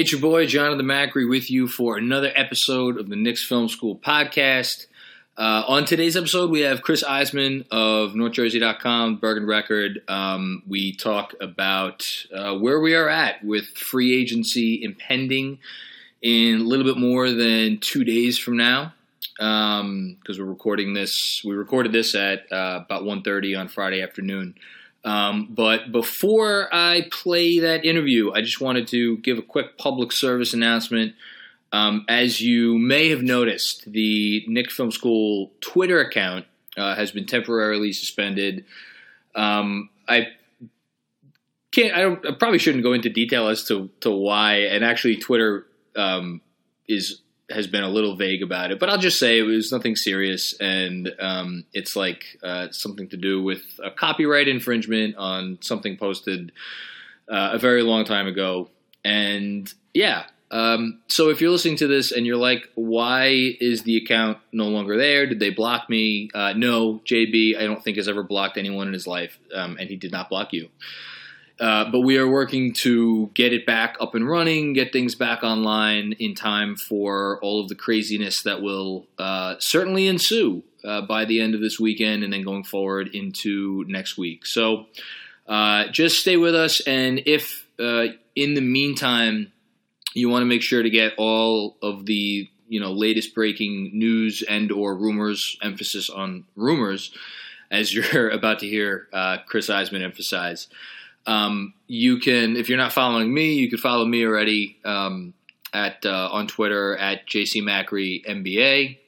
It's your boy Jonathan Macri with you for another episode of the Knicks Film School podcast. Uh, on today's episode, we have Chris Iseman of NorthJersey.com, Bergen Record. Um, we talk about uh, where we are at with free agency impending in a little bit more than two days from now because um, we're recording this. We recorded this at uh, about 1.30 on Friday afternoon. Um, but before I play that interview, I just wanted to give a quick public service announcement. Um, as you may have noticed, the Knicks Film School Twitter account uh, has been temporarily suspended. Um, I can't. I, I probably shouldn't go into detail as to to why. And actually, Twitter um, is has been a little vague about it, but I'll just say it was nothing serious, and um, it's like uh, something to do with a copyright infringement on something posted uh, a very long time ago. And yeah, um, so if you're listening to this and you're like, why is the account no longer there? Did they block me? Uh, no, JB, I don't think has ever blocked anyone in his life, um, and he did not block you. Uh, but we are working to get it back up and running, get things back online in time for all of the craziness that will uh, certainly ensue uh, by the end of this weekend and then going forward into next week. So uh, just stay with us, and if uh, in the meantime you want to make sure to get all of the you know latest breaking news and or rumors, emphasis on rumors, as you're about to hear Chris Iseman emphasize. Um, you can, if you're not following me, you can follow me already um, at uh, on Twitter at JCMacri NBA,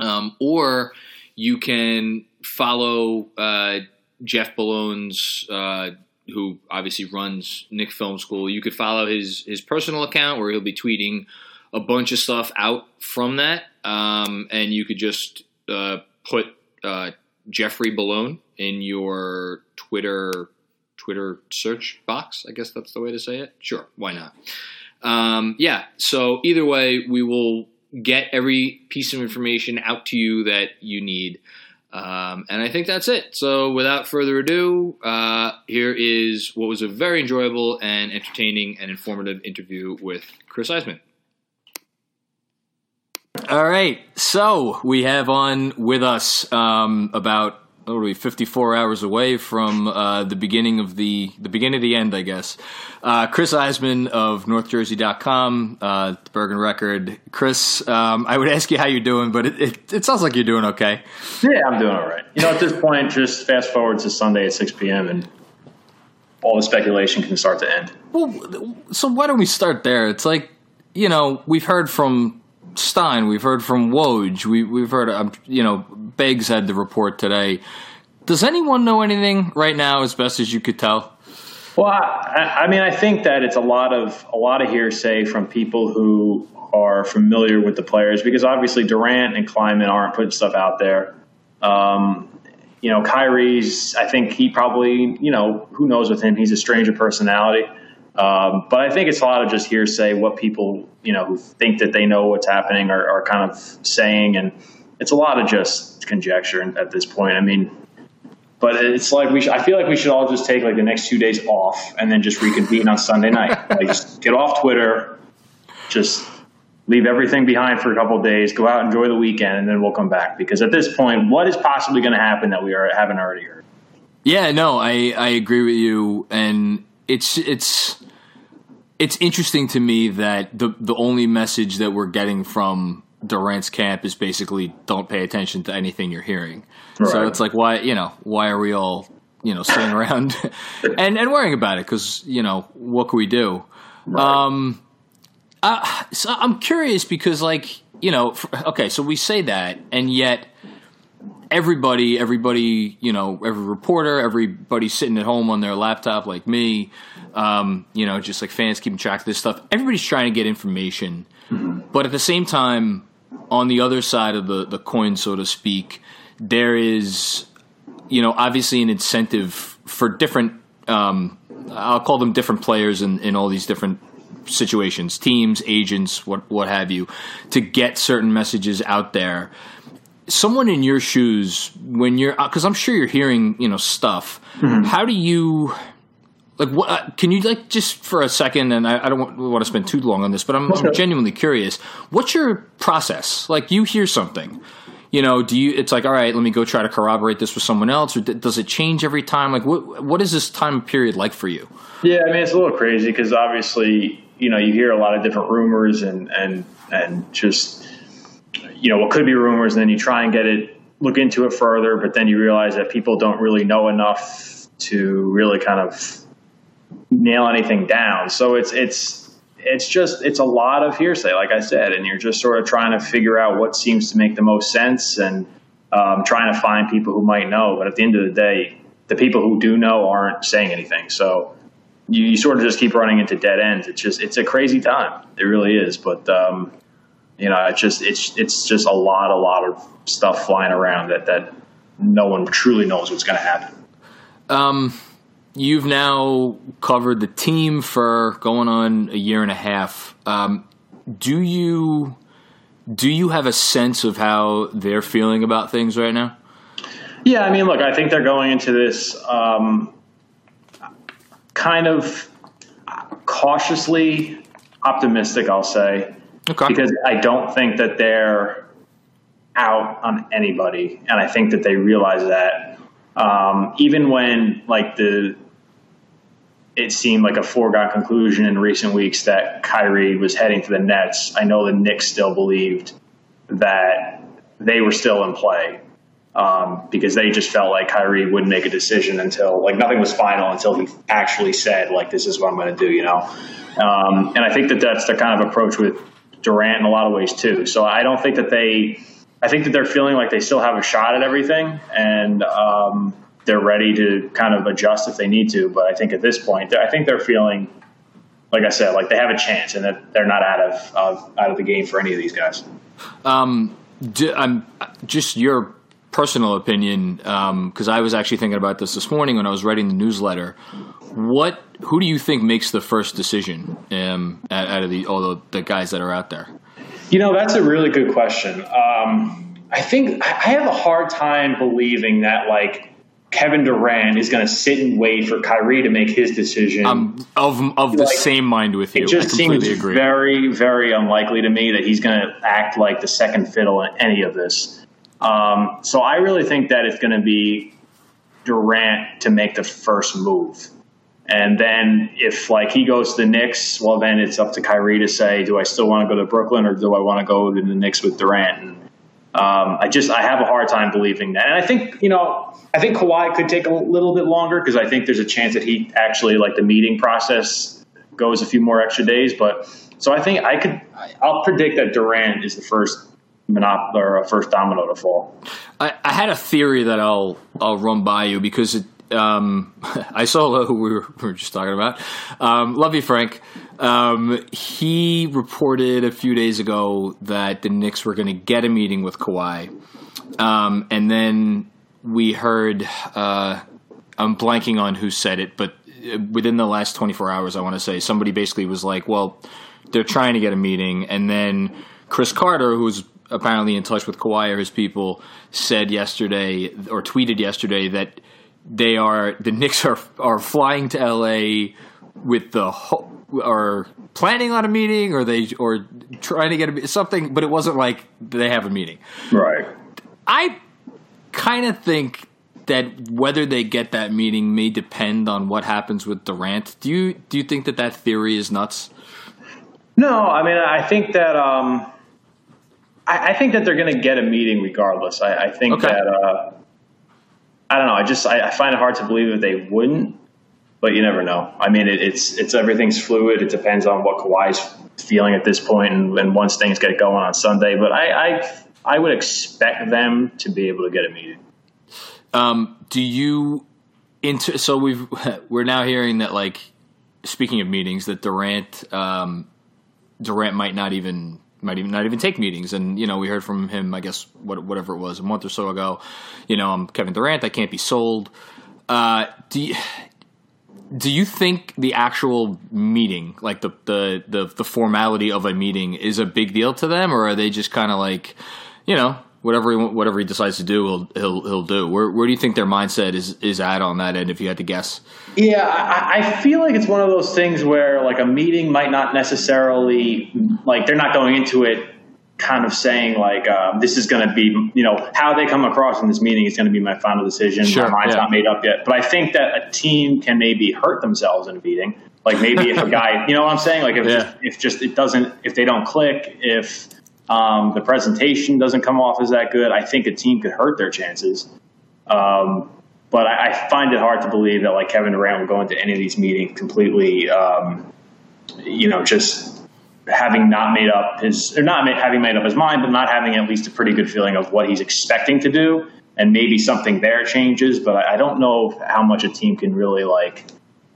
um, or you can follow uh, Jeff Bellone's, uh, who obviously runs Knicks Film School. You could follow his his personal account where he'll be tweeting a bunch of stuff out from that, um, and you could just uh, put uh, Jeffrey Bellone in your Twitter Twitter search box. I guess that's the way to say it. Sure, why not? Um, yeah. So either way, we will get every piece of information out to you that you need. Um, and I think that's it. So without further ado, uh, here is what was a very enjoyable and entertaining and informative interview with Chris Iseman. All right, so we have on with us um, about what are we 54 hours away from uh, the beginning of the the beginning of the end i guess. Uh, chris iseman of northjersey.com uh, the bergen record. Chris um, i would ask you how you're doing but it, it, it, sounds like you're doing okay. Yeah i'm doing all right. You know at this point just fast forward to sunday at 6 p.m and all the speculation can start to end. Well so why don't we start there? It's like you know we've heard from Stein, we've heard from Woj, we, we've heard, um, you know, Beggs had the report today. Does anyone know anything right now, as best as you could tell? Well, I, I mean, I think that it's a lot of a lot of hearsay from people who are familiar with the players, because obviously Durant and Kleiman aren't putting stuff out there. Um, you know, Kyrie's, I think he probably, you know, who knows with him? He's a stranger personality. Um, but I think it's a lot of just hearsay, what people, you know, who think that they know what's happening are, are kind of saying. And it's a lot of just conjecture at this point. I mean, but it's like we, sh- I feel like we should all just take like the next two days off and then just reconvene on Sunday night. Like just get off Twitter, just leave everything behind for a couple of days, go out, enjoy the weekend, and then we'll come back. Because at this point, what is possibly going to happen that we are, haven't already heard? Yeah, no, I, I agree with you. And it's, it's, it's interesting to me that the the only message that we're getting from Durant's camp is basically don't pay attention to anything you're hearing. So it's like why you know why are we all you know sitting around and and worrying about it because you know what can we do? Um, uh, so I'm curious because like you know okay so we say that and yet everybody, everybody, you know, every reporter, everybody sitting at home on their laptop like me, um, you know, just like fans keeping track of this stuff. Everybody's trying to get information, but at the same time, on the other side of the the coin, so to speak, there is, you know, obviously an incentive for different. Um, I'll call them different players in, in all these different situations, teams, agents, what what have you, to get certain messages out there someone in your shoes when you're because I'm sure you're hearing you know stuff. How do you like? What uh, can you like just for a second? And I, I don't want, want to spend too long on this, but I'm, I'm genuinely curious. What's your process? Like you hear something. You know, do you? It's like, all right, let me go try to corroborate this with someone else, or d- does it change every time? Like, what what is this time period like for you? Yeah, I mean it's a little crazy because obviously you know you hear a lot of different rumors and and and just you know what could be rumors, and then you try and get it look into it further, but then you realize that people don't really know enough to really kind of nail anything down. So it's it's it's just it's a lot of hearsay, like I said, and you're just sort of trying to figure out what seems to make the most sense and um, trying to find people who might know. But at the end of the day, the people who do know aren't saying anything. So you, you sort of just keep running into dead ends. It's just it's a crazy time. It really is. But um, you know, it's just it's it's just a lot a lot of stuff flying around that that no one truly knows what's going to happen. Um, you've now covered the team for going on a year and a half. Um, do you do you have a sense of how they're feeling about things right now? Yeah, I mean, look, I think they're going into this um, kind of cautiously optimistic, I'll say, Okay. because I don't think that they're out on anybody, and I think that they realize that. Um, even when like the it seemed like a foregone conclusion in recent weeks that Kyrie was heading to the Nets. I know the Knicks still believed that they were still in play um, because they just felt like Kyrie wouldn't make a decision until like nothing was final until he actually said like this is what I'm going to do, you know. Um, and I think that that's the kind of approach with Durant in a lot of ways too. So I don't think that they, I think that they're feeling like they still have a shot at everything and. Um, they're ready to kind of adjust if they need to. But I think at this point, I think they're feeling, like I said, like they have a chance and that they're not out of uh, out of the game for any of these guys. Um, do, I'm just your personal opinion because I was actually thinking about this this morning when I was writing the newsletter. What who do you think makes the first decision um, out, of the all the, the guys that are out there? You know, that's a really good question. Um, I think I have a hard time believing that like Kevin Durant is going to sit and wait for Kyrie to make his decision. I'm of of the same mind with you. it just seems agree. very, very unlikely to me that he's going to act like the second fiddle in any of this. Um, so I really think that it's going to be Durant to make the first move. And then if like he goes to the Knicks, well then it's up to Kyrie to say, do I still want to go to Brooklyn or do I want to go to the Knicks with Durant? And um, I just I have a hard time believing that. And I think you know I think Kawhi could take a little bit longer because I think there's a chance that he actually like the meeting process goes a few more extra days. But so I think I could I'll predict that Durant is the first monop- or a first domino to fall. I, I had a theory that I'll I'll run by you because it, um, I saw who we were, we were just talking about. Um, love you, Frank. Um, he reported a few days ago that the Knicks were going to get a meeting with Kawhi, um, and then we heard. Uh, I'm blanking on who said it, but within the last 24 hours, I want to say somebody basically was like, "Well, they're trying to get a meeting," and then Chris Carter, who's apparently in touch with Kawhi or his people, said yesterday or tweeted yesterday that they are the Knicks are are flying to LA with the ho- or planning on a meeting or they or trying to get a, something, but it wasn't like they have a meeting. Right. I kind of think that whether they get that meeting may depend on what happens with Durant. Do you do you think that that theory is nuts? No, I mean I think that um, I, I think that they're going to get a meeting regardless. I, I think Okay. that uh, I don't know. I just I, I find it hard to believe that they wouldn't, but you never know. I mean, it, it's it's everything's fluid. It depends on what Kawhi's feeling at this point, and, and once things get going on Sunday. But I, I I would expect them to be able to get a meeting. Um, do you into so we've we're now hearing that like speaking of meetings that Durant um, Durant might not even might even not even take meetings. And you know we heard from him I guess what, whatever it was a month or so ago you know I'm Kevin Durant I can't be sold. Uh, do you, do you think the actual meeting like the, the the the formality of a meeting is a big deal to them? Or are they just kind of like you know whatever he, whatever he decides to do he'll he'll, he'll do where where do you think their mindset is is at on that end if you had to guess Yeah, I, I feel like it's one of those things where like a meeting might not necessarily like they're not going into it kind of saying like um, this is going to be you know how they come across in this meeting is going to be my final decision. Sure, my mind's yeah. not made up yet, but I think that a team can maybe hurt themselves in a meeting. Like maybe if a guy, you know what I'm saying? Like if Yeah. just, if just it doesn't if they don't click if um, the presentation doesn't come off as that good, I think a team could hurt their chances. Um, but I, I find it hard to believe that like Kevin Durant would go into any of these meetings completely, um, you know, just having not made up his or not ma- having made up his mind, but not having at least a pretty good feeling of what he's expecting to do, and maybe something there changes. But I, I don't know how much a team can really like.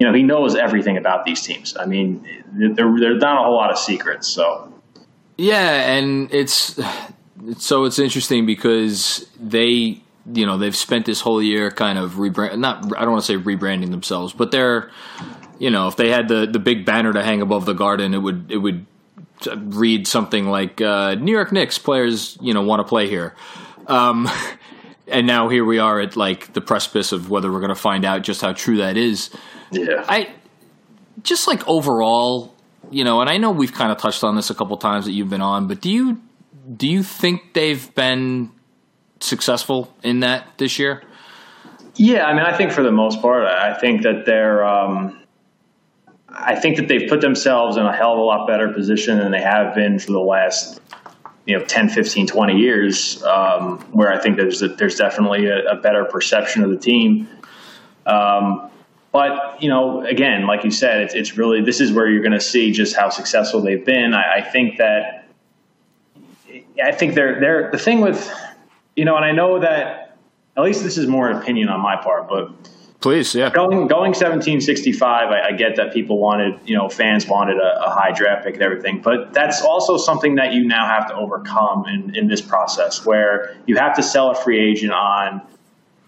You know, he knows everything about these teams. I mean, there there's not a whole lot of secrets. So Yeah, and it's so it's interesting because they, you know, they've spent this whole year kind of rebrand. Not, I don't want to say rebranding themselves, but they're, you know, if they had the the big banner to hang above the garden, it would it would read something like uh, "New York Knicks players, you know, want to play here." Um, and now here we are at like the precipice of whether we're going to find out just how true that is. yeah, I just like overall, you know, and I know we've kind of touched on this a couple times that you've been on, but do you do you think they've been successful in that this year? Yeah, I mean, I think for the most part, I think that they're. Um, I think that they've put themselves in a hell of a lot better position than they have been for the last, you know, 10, 15, 20 years, um, where I think there's a, there's definitely a, a better perception of the team. Um, but you know, again, like you said, it's, it's really this is where you're going to see just how successful they've been. I, I think that I think they're they're the thing with you know, and I know that at least this is more opinion on my part, but Please, yeah. going going 1765, I, I get that people wanted, you know, fans wanted a, a high draft pick and everything, but that's also something that you now have to overcome in, in this process, where you have to sell a free agent on,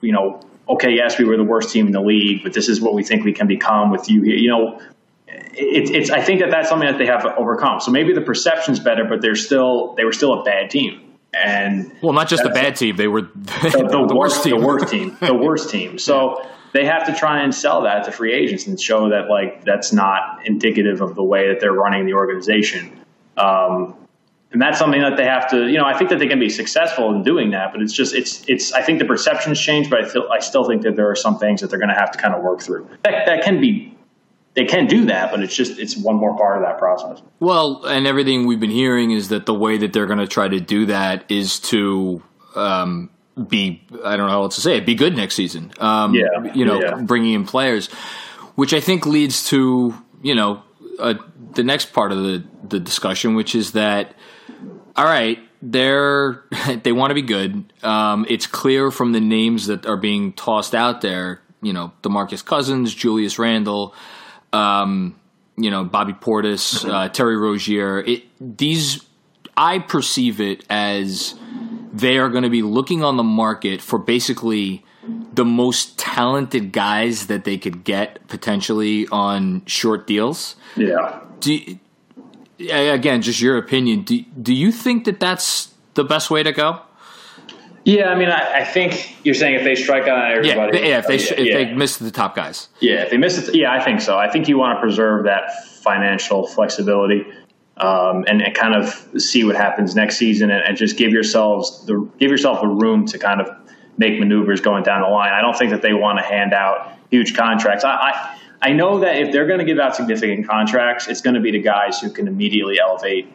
you know, okay, yes, we were the worst team in the league, but this is what we think we can become with you here. You know, it, it's I think that that's something that they have to overcome. So maybe the perception's better, but they're still they were still a bad team. And Well, not just the That's- bad team; they were the, the, worst, the worst team, the worst team. So they have to try and sell that to free agents and show that like that's not indicative of the way that they're running the organization. Um, and that's something that they have to, you know, I think that they can be successful in doing that, but it's just, it's, it's, I think the perceptions change, but I feel, I still think that there are some things that they're going to have to kind of work through. That, that can be, they can do that, but it's just, it's one more part of that process. Well, and everything we've been hearing is that the way that they're going to try to do that is to um, be I don't know how else to say it be good next season. Um, Yeah, you know, yeah. bringing in players, which I think leads to you know uh, the next part of the the discussion, which is that all right. They're they want to be good. Um, it's clear from the names that are being tossed out there. You know, Demarcus Cousins, Julius Randle, um, you know, Bobby Portis, uh, Terry Rozier. It, these, I perceive it as they are going to be looking on the market for basically the most talented guys that they could get potentially on short deals. Yeah. Do again, just your opinion. Do, do you think that that's the best way to go? Yeah. I mean, I, I think you're saying if they strike out on Yeah, everybody. yeah. If they yeah, if yeah. they miss the top guys, Yeah, if they miss it, yeah, I think so. I think you want to preserve that financial flexibility um, and, and kind of see what happens next season, and, and just give yourselves the give yourself the room to kind of make maneuvers going down the line. I don't think that they want to hand out huge contracts. I I, I know that if they're going to give out significant contracts, it's going to be to guys who can immediately elevate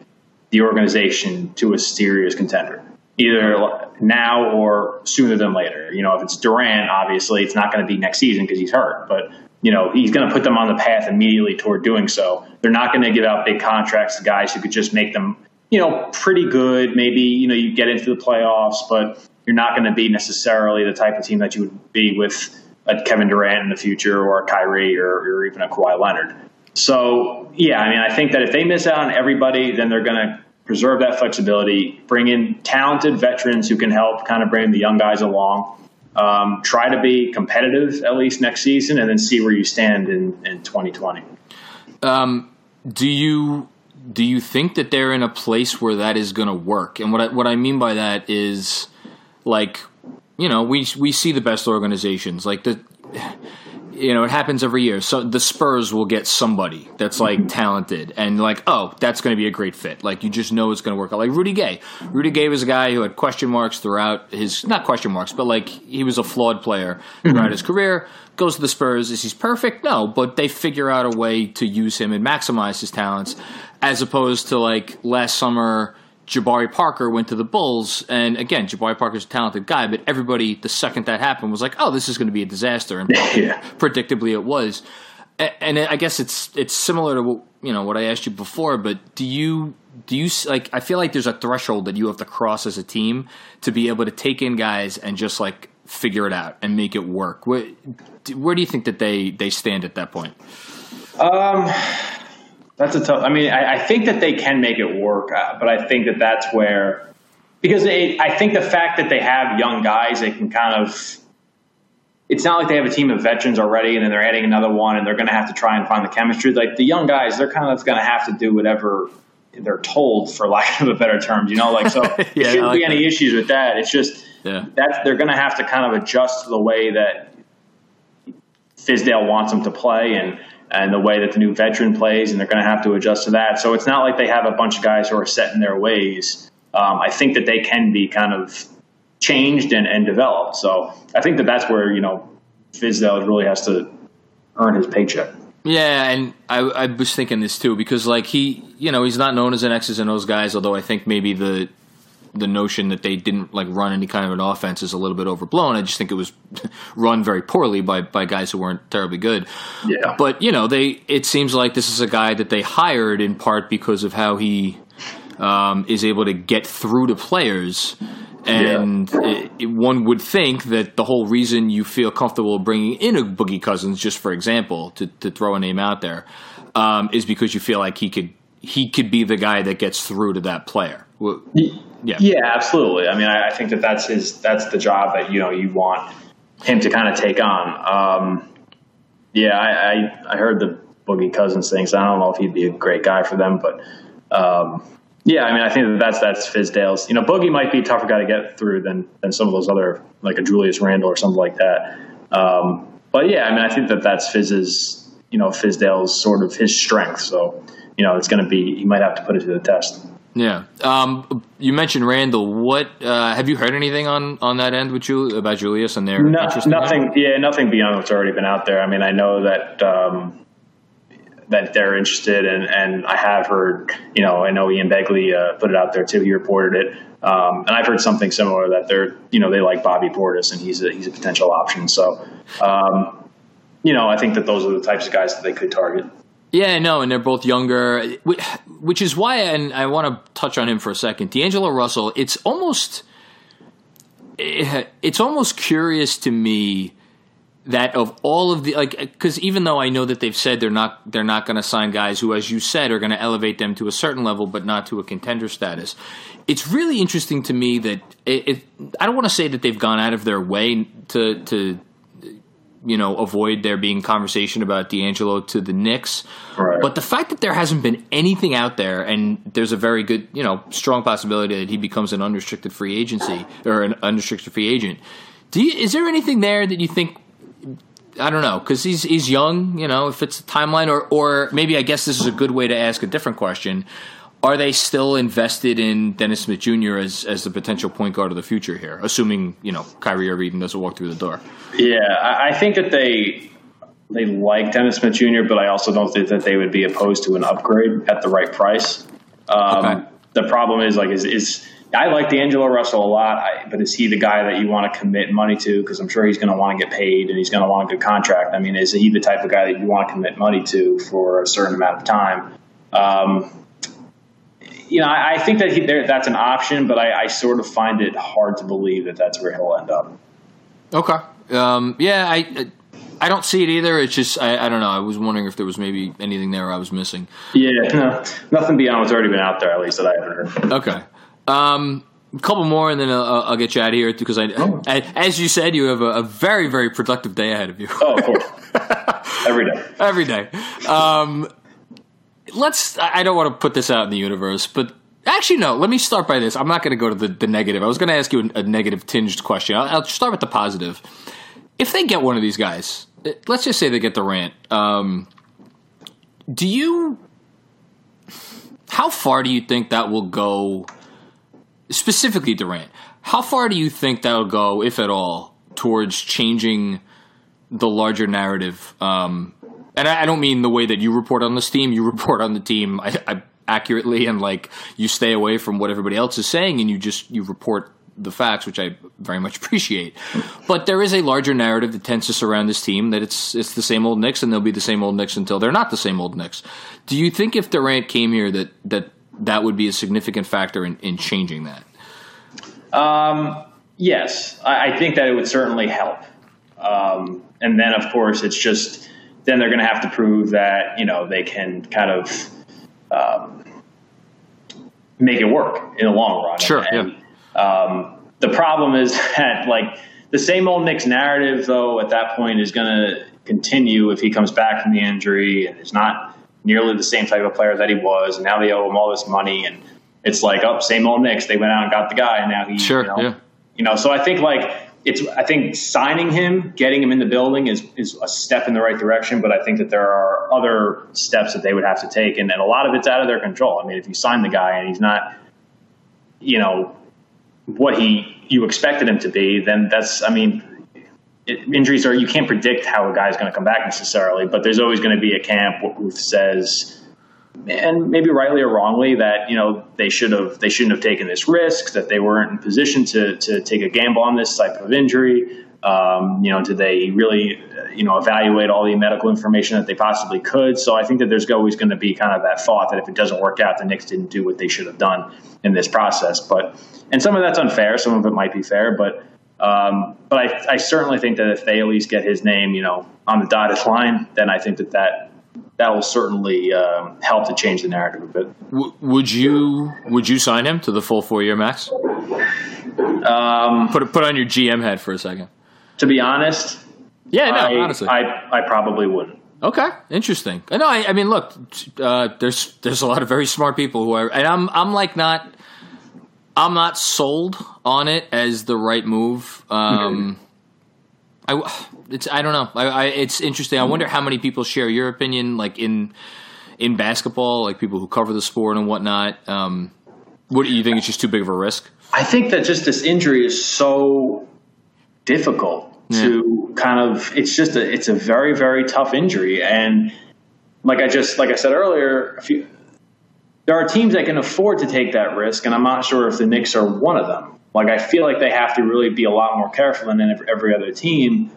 the organization to a serious contender, either now or sooner than later. You know, if it's Durant, obviously it's not going to be next season because he's hurt, but you know, he's going to put them on the path immediately toward doing so. They're not going to give out big contracts to guys who could just make them, you know, pretty good. Maybe, you know, you get into the playoffs, but you're not going to be necessarily the type of team that you would be with a Kevin Durant in the future or a Kyrie or, or even a Kawhi Leonard. So, yeah, I mean, I think that if they miss out on everybody, then they're going to preserve that flexibility, bring in talented veterans who can help kind of bring the young guys along. Um, try to be competitive at least next season, and then see where you stand in, in 2020. Um, do you do you think that they're in a place where that is going to work? And what I, what I mean by that is, like, you know, we we see the best organizations like the you know, it happens every year. So the Spurs will get somebody that's like mm-hmm. talented and like, oh, that's going to be a great fit. Like you just know it's going to work out. Like Rudy Gay. Rudy Gay was a guy who had question marks throughout his not question marks, but like he was a flawed player throughout mm-hmm. his career. Goes to the Spurs. Is he's perfect? No, but they figure out a way to use him and maximize his talents, as opposed to like last summer Jabari Parker went to the Bulls, and again, Jabari Parker's a talented guy, but everybody, the second that happened, was like, "Oh, this is going to be a disaster," and yeah. predictably, it was. And I guess it's it's similar to what, you know what I asked you before, but do you do you like? I feel like there's a threshold that you have to cross as a team to be able to take in guys and just like figure it out and make it work. Where, where do you think that they they stand at that point? Um that's a tough. I mean, I, I think that they can make it work, uh, but I think that that's where because they, I think the fact that they have young guys, they can kind of. It's not like they have a team of veterans already, and then they're adding another one, and they're going to have to try and find the chemistry. Like the young guys, they're kind of going to have to do whatever they're told, for lack of a better term. You know, like so, yeah, there shouldn't like be any that. issues with that. It's just yeah. that they're going to have to kind of adjust to the way that Fizdale wants them to play, and and the way that the new veteran plays, and they're going to have to adjust to that. So it's not like they have a bunch of guys who are set in their ways. Um, I think that they can be kind of changed and, and developed. So I think that that's where you know Fizdale really has to earn his paycheck. Yeah, and I, I was thinking this too because like he, you know, he's not known as an X's and O's guys. Although I think maybe the the notion that they didn't like run any kind of an offense is a little bit overblown. I just think it was run very poorly by by guys who weren't terribly good. Yeah. But you know, they it seems like this is a guy that they hired in part because of how he um, is able to get through to players. And yeah. it, it, one would think that the whole reason you feel comfortable bringing in a Boogie Cousins, just for example, to, to throw a name out there, um, is because you feel like he could he could be the guy that gets through to that player. Yeah, yeah, absolutely. I mean, I, I, think that that's his that's the job that you know you want him to kind of take on. Um, yeah, I, I, I heard the Boogie Cousins things. I don't know if he'd be a great guy for them, but um, yeah, I mean, I think that that's that's Fizdale's. You know, Boogie might be a tougher guy to get through than than some of those other like a Julius Randle or something like that. Um, but yeah, I mean, I think that that's Fizz's you know Fizdale's sort of his strength. So you know, it's going to be he might have to put it to the test. Yeah. Um, you mentioned Randle. What uh, have you heard anything on, on that end with Jul- about Julius and their no, interest? Nothing. yeah, nothing beyond what's already been out there. I mean, I know that um, that they're interested, and and I have heard. You know, I know Ian Begley uh, put it out there too. He reported it, um, and I've heard something similar that they're you know they like Bobby Portis, and he's a he's a potential option. So. Um, you know, I think that those are the types of guys that they could target. Yeah, no, and they're both younger, which is why, and I want to touch on him for a second. D'Angelo Russell, it's almost, eh, it's almost curious to me that of all of the like, because even though I know that they've said they're not they're not going to sign guys who, as you said, are going to elevate them to a certain level, but not to a contender status. It's really interesting to me that it, it I don't want to say that they've gone out of their way to to you know, avoid there being conversation about D'Angelo to the Knicks. Right. But the fact that there hasn't been anything out there, and there's a very good, you know, strong possibility that he becomes an unrestricted free agency or an unrestricted free agent. Do you, is there anything there that you think? I don't know because he's he's young, you know. If it's a timeline, or or maybe I guess this is a good way to ask a different question are they still invested in Dennis Smith Jr. as as the potential point guard of the future here, assuming you know Kyrie Irving doesn't walk through the door? Yeah, I think that they they like Dennis Smith Jr., but I also don't think that they would be opposed to an upgrade at the right price. Um, okay. the problem is like is is I like D'Angelo Russell a lot, I, but is he the guy that you want to commit money to? Because I'm sure he's going to want to get paid and he's going to want a good contract. I mean, is he the type of guy that you want to commit money to for a certain amount of time? Um, you know, I, I think that he, there, that's an option, but I, I, sort of find it hard to believe that that's where he'll end up. Okay. Um, yeah, I I don't see it either. It's just I, I, don't know. I was wondering if there was maybe anything there I was missing. Yeah, no, nothing beyond what's already been out there, at least that I haven't heard. Okay. Um, a couple more, and then I'll, I'll, get you out of here because I, oh. I, as you said, you have a, a, very, very productive day ahead of you. Oh, of course. Every day. Every day. Um, let's. I don't want to put this out in the universe, but actually, no. Let me start by this. I'm not going to go to the, the, negative. I was going to ask you a, negative tinged question. I'll, I'll, start with the positive. If they get one of these guys, let's just say they get Durant. Um, do you? How far do you think that will go? Specifically, Durant. How far do you think that will go, if at all, towards changing the larger narrative um, and I, I, don't mean the way that you report on this team. You report on the team I, I, accurately, and like you stay away from what everybody else is saying, and you just you report the facts, which I very much appreciate. But there is a larger narrative that tends to surround this team that it's it's the same old Knicks, and they'll be the same old Knicks until they're not the same old Knicks. Do you think if Durant came here that that that would be a significant factor in, in changing that? Um, yes, I, I, think that it would certainly help. Um, and then, of course, it's just then they're going to have to prove that you know they can kind of um, make it work in the long run. Sure. And, yeah. Um, the problem is that like the same old Knicks narrative, though, at that point is going to continue if he comes back from the injury and is not nearly the same type of player that he was, and now they owe him all this money, and it's like, oh, same old Knicks. They went out and got the guy, and now he, sure, you know, yeah. you know. So I think like it's I think signing him, getting him in the building is is a step in the right direction, but I think that there are other steps that they would have to take, and, and a lot of it's out of their control. I mean, if you sign the guy and he's not, you know, what he you expected him to be, then that's I mean, it, injuries are you can't predict how a guy's going to come back necessarily, but there's always going to be a camp who says and maybe rightly or wrongly that you know they should have they shouldn't have taken this risk that they weren't in position to to take a gamble on this type of injury. Um, you know, did they really you know evaluate all the medical information that they possibly could? So I think that there's always going to be kind of that thought that if it doesn't work out, the Knicks didn't do what they should have done in this process. But and some of that's unfair, some of it might be fair, but. Um, but I, I certainly think that if they at least get his name, you know, on the dotted line, then I think that that that will certainly um, help to change the narrative a bit. W- would you would you sign him to the full four year max? Um, put put on your GM head for a second. To be honest, yeah, no, I, honestly, I I probably wouldn't. Okay, interesting. No, I, I mean, look, uh, there's there's a lot of very smart people who are, and I'm I'm like not, I'm not sold on it as the right move. Um, I, it's I don't know. I, I, it's interesting. I wonder how many people share your opinion, like in in basketball, like people who cover the sport and whatnot. Um, what do you think? It's just too big of a risk. I think that just this injury is so difficult yeah. to kind of. It's just a it's a very very tough injury, and like I just like I said earlier, few, there are teams that can afford to take that risk, and I'm not sure if the Knicks are one of them. Like I feel like they have to really be a lot more careful than every other team.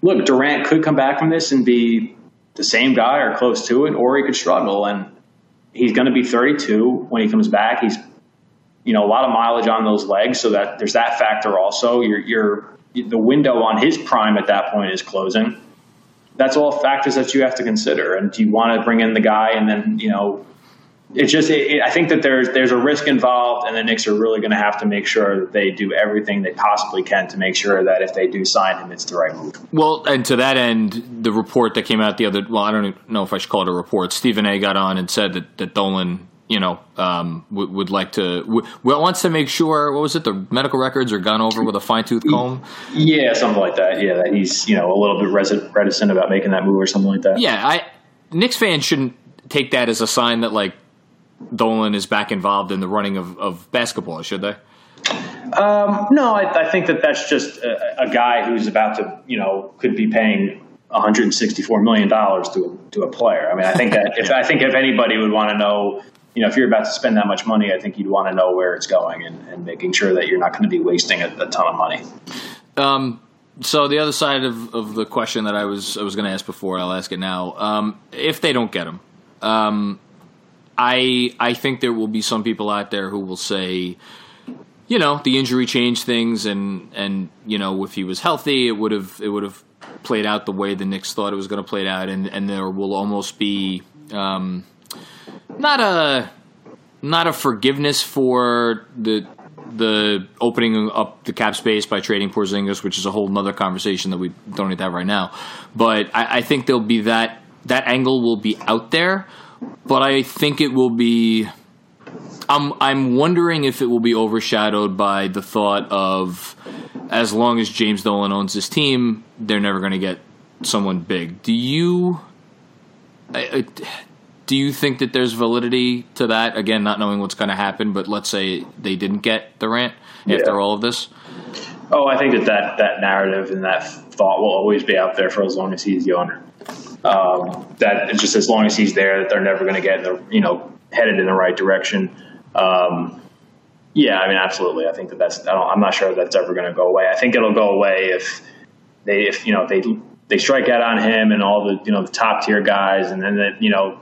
Look, Durant could come back from this and be the same guy or close to it, or he could struggle. And he's going to be 32 when he comes back. He's, you know, a lot of mileage on those legs, so that there's that factor also. You're, you're the window on his prime at that point is closing. That's all factors that you have to consider. And do you want to bring in the guy and then you know it's just it, it, I think that there's there's a risk involved, and the Knicks are really going to have to make sure that they do everything they possibly can to make sure that if they do sign him, it's the right move. Well, and to that end, the report that came out the other well, I don't know if I should call it a report. Stephen A. got on and said that that Dolan. You know, um, would, would like to w- wants to make sure. What was it? The medical records are gone over with a fine tooth comb. Yeah, something like that. Yeah, that he's you know a little bit reticent about making that move or something like that. Yeah, I Knicks fans shouldn't take that as a sign that like Dolan is back involved in the running of, of basketball, should they? Um, no, I, I, think that that's just a, a, guy who's about to, you know, could be paying 164 million dollars to a, to a player. I mean, I think that if I think if anybody would want to know, you know, if you're about to spend that much money, I think you'd want to know where it's going and, and making sure that you're not going to be wasting a, a ton of money. Um, so the other side of, of the question that I was I was going to ask before, I'll ask it now. Um, if they don't get him, um, I I think there will be some people out there who will say, you know, the injury changed things, and and you know, if he was healthy, it would have it would have played out the way the Knicks thought it was going to play out, and and there will almost be um, not a not a forgiveness for the the opening up the cap space by trading Porzingis, which is a whole other conversation that we don't need to have right now. But I, I think there'll be that that angle will be out there, but I think it will be. I'm I'm wondering if it will be overshadowed by the thought of as long as James Dolan owns this team, they're never going to get someone big. Do you? I, I, do you think that there's validity to that? Again, not knowing what's going to happen, but let's say they didn't get Durant after Yeah. all of this. Oh, I think that, that that narrative and that thought will always be out there for as long as he's the owner. Um, that just as long as he's there, that they're never going to get in the you know headed in the right direction. Um, yeah, I mean, absolutely. I think that that's. I I'm not sure that's ever going to go away. I think it'll go away if they, if you know, they they strike out on him and all the you know the top tier guys, and then that you know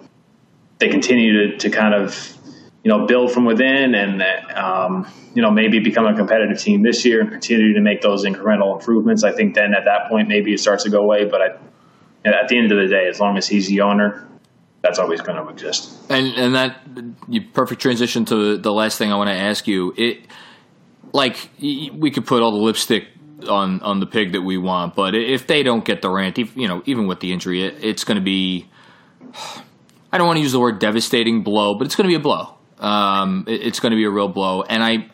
they continue to, to kind of you know build from within and um, you know maybe become a competitive team this year and continue to make those incremental improvements. I think then at that point maybe it starts to go away. But I, at the end of the day, as long as he's the owner, that's always going to exist. And and that you perfect transition to the last thing I want to ask you. It like we could put all the lipstick on on the pig that we want, but if they don't get Durant, you know, even with the injury, it, it's going to be. I don't want to use the word devastating blow, but it's going to be a blow. Um, it- it's going to be a real blow, and I,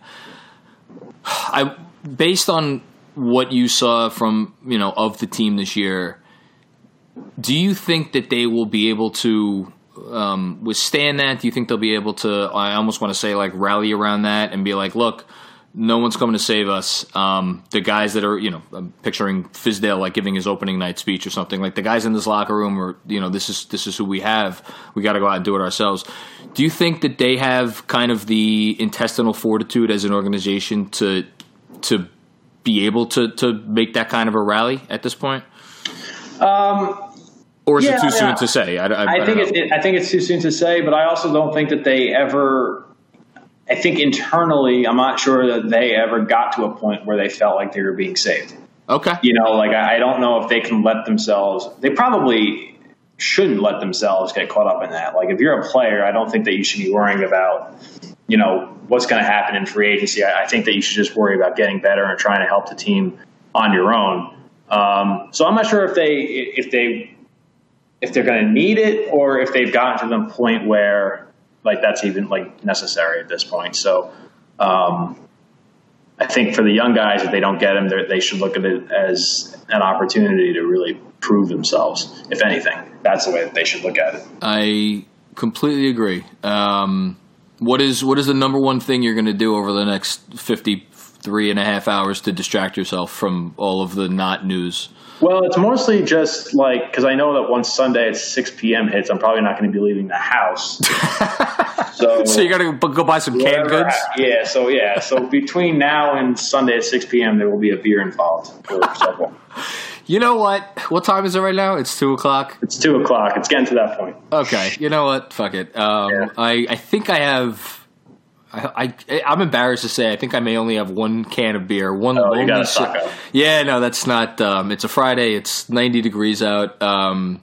I, based on what you saw from you know of the team this year, do you think that they will be able to um, withstand that? Do you think they'll be able to? I almost want to say like rally around that and be like, look, no one's coming to save us. Um, the guys that are, you know, I'm picturing Fizdale like giving his opening night speech or something. Like the guys in this locker room, or you know, this is this is who we have. We got to go out and do it ourselves. Do you think that they have kind of the intestinal fortitude as an organization to to be able to to make that kind of a rally at this point? Um, Or is Yeah, it too soon to say? I, I, I I don't think it, it, I think it's too soon to say, but I also don't think that they ever. I think internally, I'm not sure that they ever got to a point where they felt like they were being saved. okay. You know, like I I don't know if they can let themselves. They probably shouldn't let themselves get caught up in that. Like if you're a player, I don't think that you should be worrying about, you know, what's going to happen in free agency. I, I think that you should just worry about getting better and trying to help the team on your own. Um, so I'm not sure if they if they if they're going to need it or if they've gotten to the point where like that's even like necessary at this point. So um, I think for the young guys, if they don't get him, they're- should look at it as an opportunity to really prove themselves. If anything, that's the way that they should look at it. I completely agree. Um, what is what is the number one thing you're going to do over the next 53 and a half hours to distract yourself from all of the not news? Well, it's mostly just like because I know that once Sunday at 6 p.m. hits, I'm probably not going to be leaving the house. so, So you got to go buy some canned goods. Yeah, so yeah, so between now and Sunday at 6 p.m., there will be a beer involved. You know what? What time is it right now? It's two o'clock. It's two o'clock. It's getting to that point. Okay. You know what? Fuck it. Um, Yeah. I I think I have. I, I I'm embarrassed to say I think I may only have one can of beer. One Oh, lonely si- Yeah, no, that's not. Um, it's a Friday. It's 90 degrees out. Um,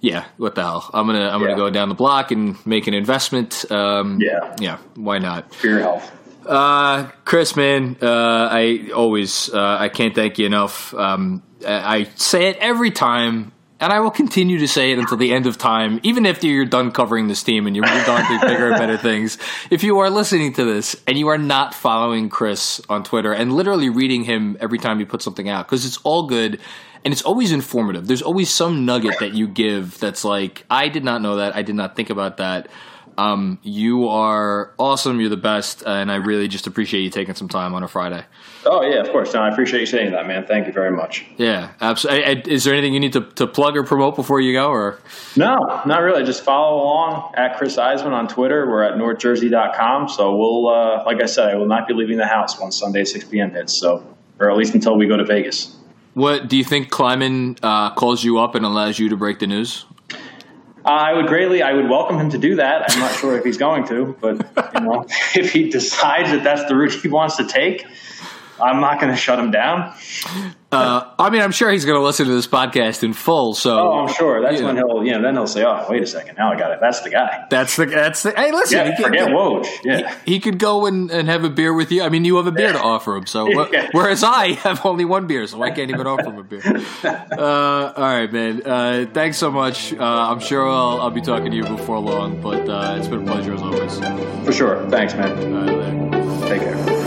yeah, what the hell? I'm gonna I'm Yeah. gonna go down the block and make an investment. Um, Yeah. yeah. Why not? For your health. Uh, Chris, man, uh, I always uh, I can't thank you enough. Um, I I say it every time, and I will continue to say it until the end of time, even after you're done covering this team and you're moved on to bigger and better things. If you are listening to this and you are not following Chris on Twitter and literally reading him every time he puts something out, because it's all good. And it's always informative. There's always some nugget that you give that's like, I did not know that. I did not think about that. Um, you are awesome. You're the best, and I really just appreciate you taking some time on a Friday. Oh yeah, of course. No, I appreciate you saying that, man. Thank you very much. Yeah, absolutely. Is there anything you need to, to plug or promote before you go, or no, not really. Just follow along at Chris Iseman on Twitter. We're at northjersey.com. So we'll, uh, like I said, I will not be leaving the house once Sunday 6 p.m. hits. So, or at least until we go to Vegas. What do you think? Kleiman uh, calls you up and allows you to break the news. Uh, I would greatly, I would welcome him to do that. I'm not sure if he's going to, but you know, if he decides that that's the route he wants to take, I'm not going to shut him down. Uh, I mean, I'm sure he's going to listen to this podcast in full. So, oh, I'm sure that's when know. he'll, you know, then he'll say, "Oh, wait a second, now I got it. That's the guy. That's the that's the. Hey, listen, yeah, forget Woj. Yeah, he, he, could go and, and have a beer with you. I mean, you have a beer to offer him. So, yeah. whereas I have only one beer, so I can't even offer him a beer. Uh, all right, man. Uh, thanks so much. Uh, I'm sure I'll, I'll be talking to you before long, but uh, it's been a pleasure as always. For sure. Thanks, man. Take care.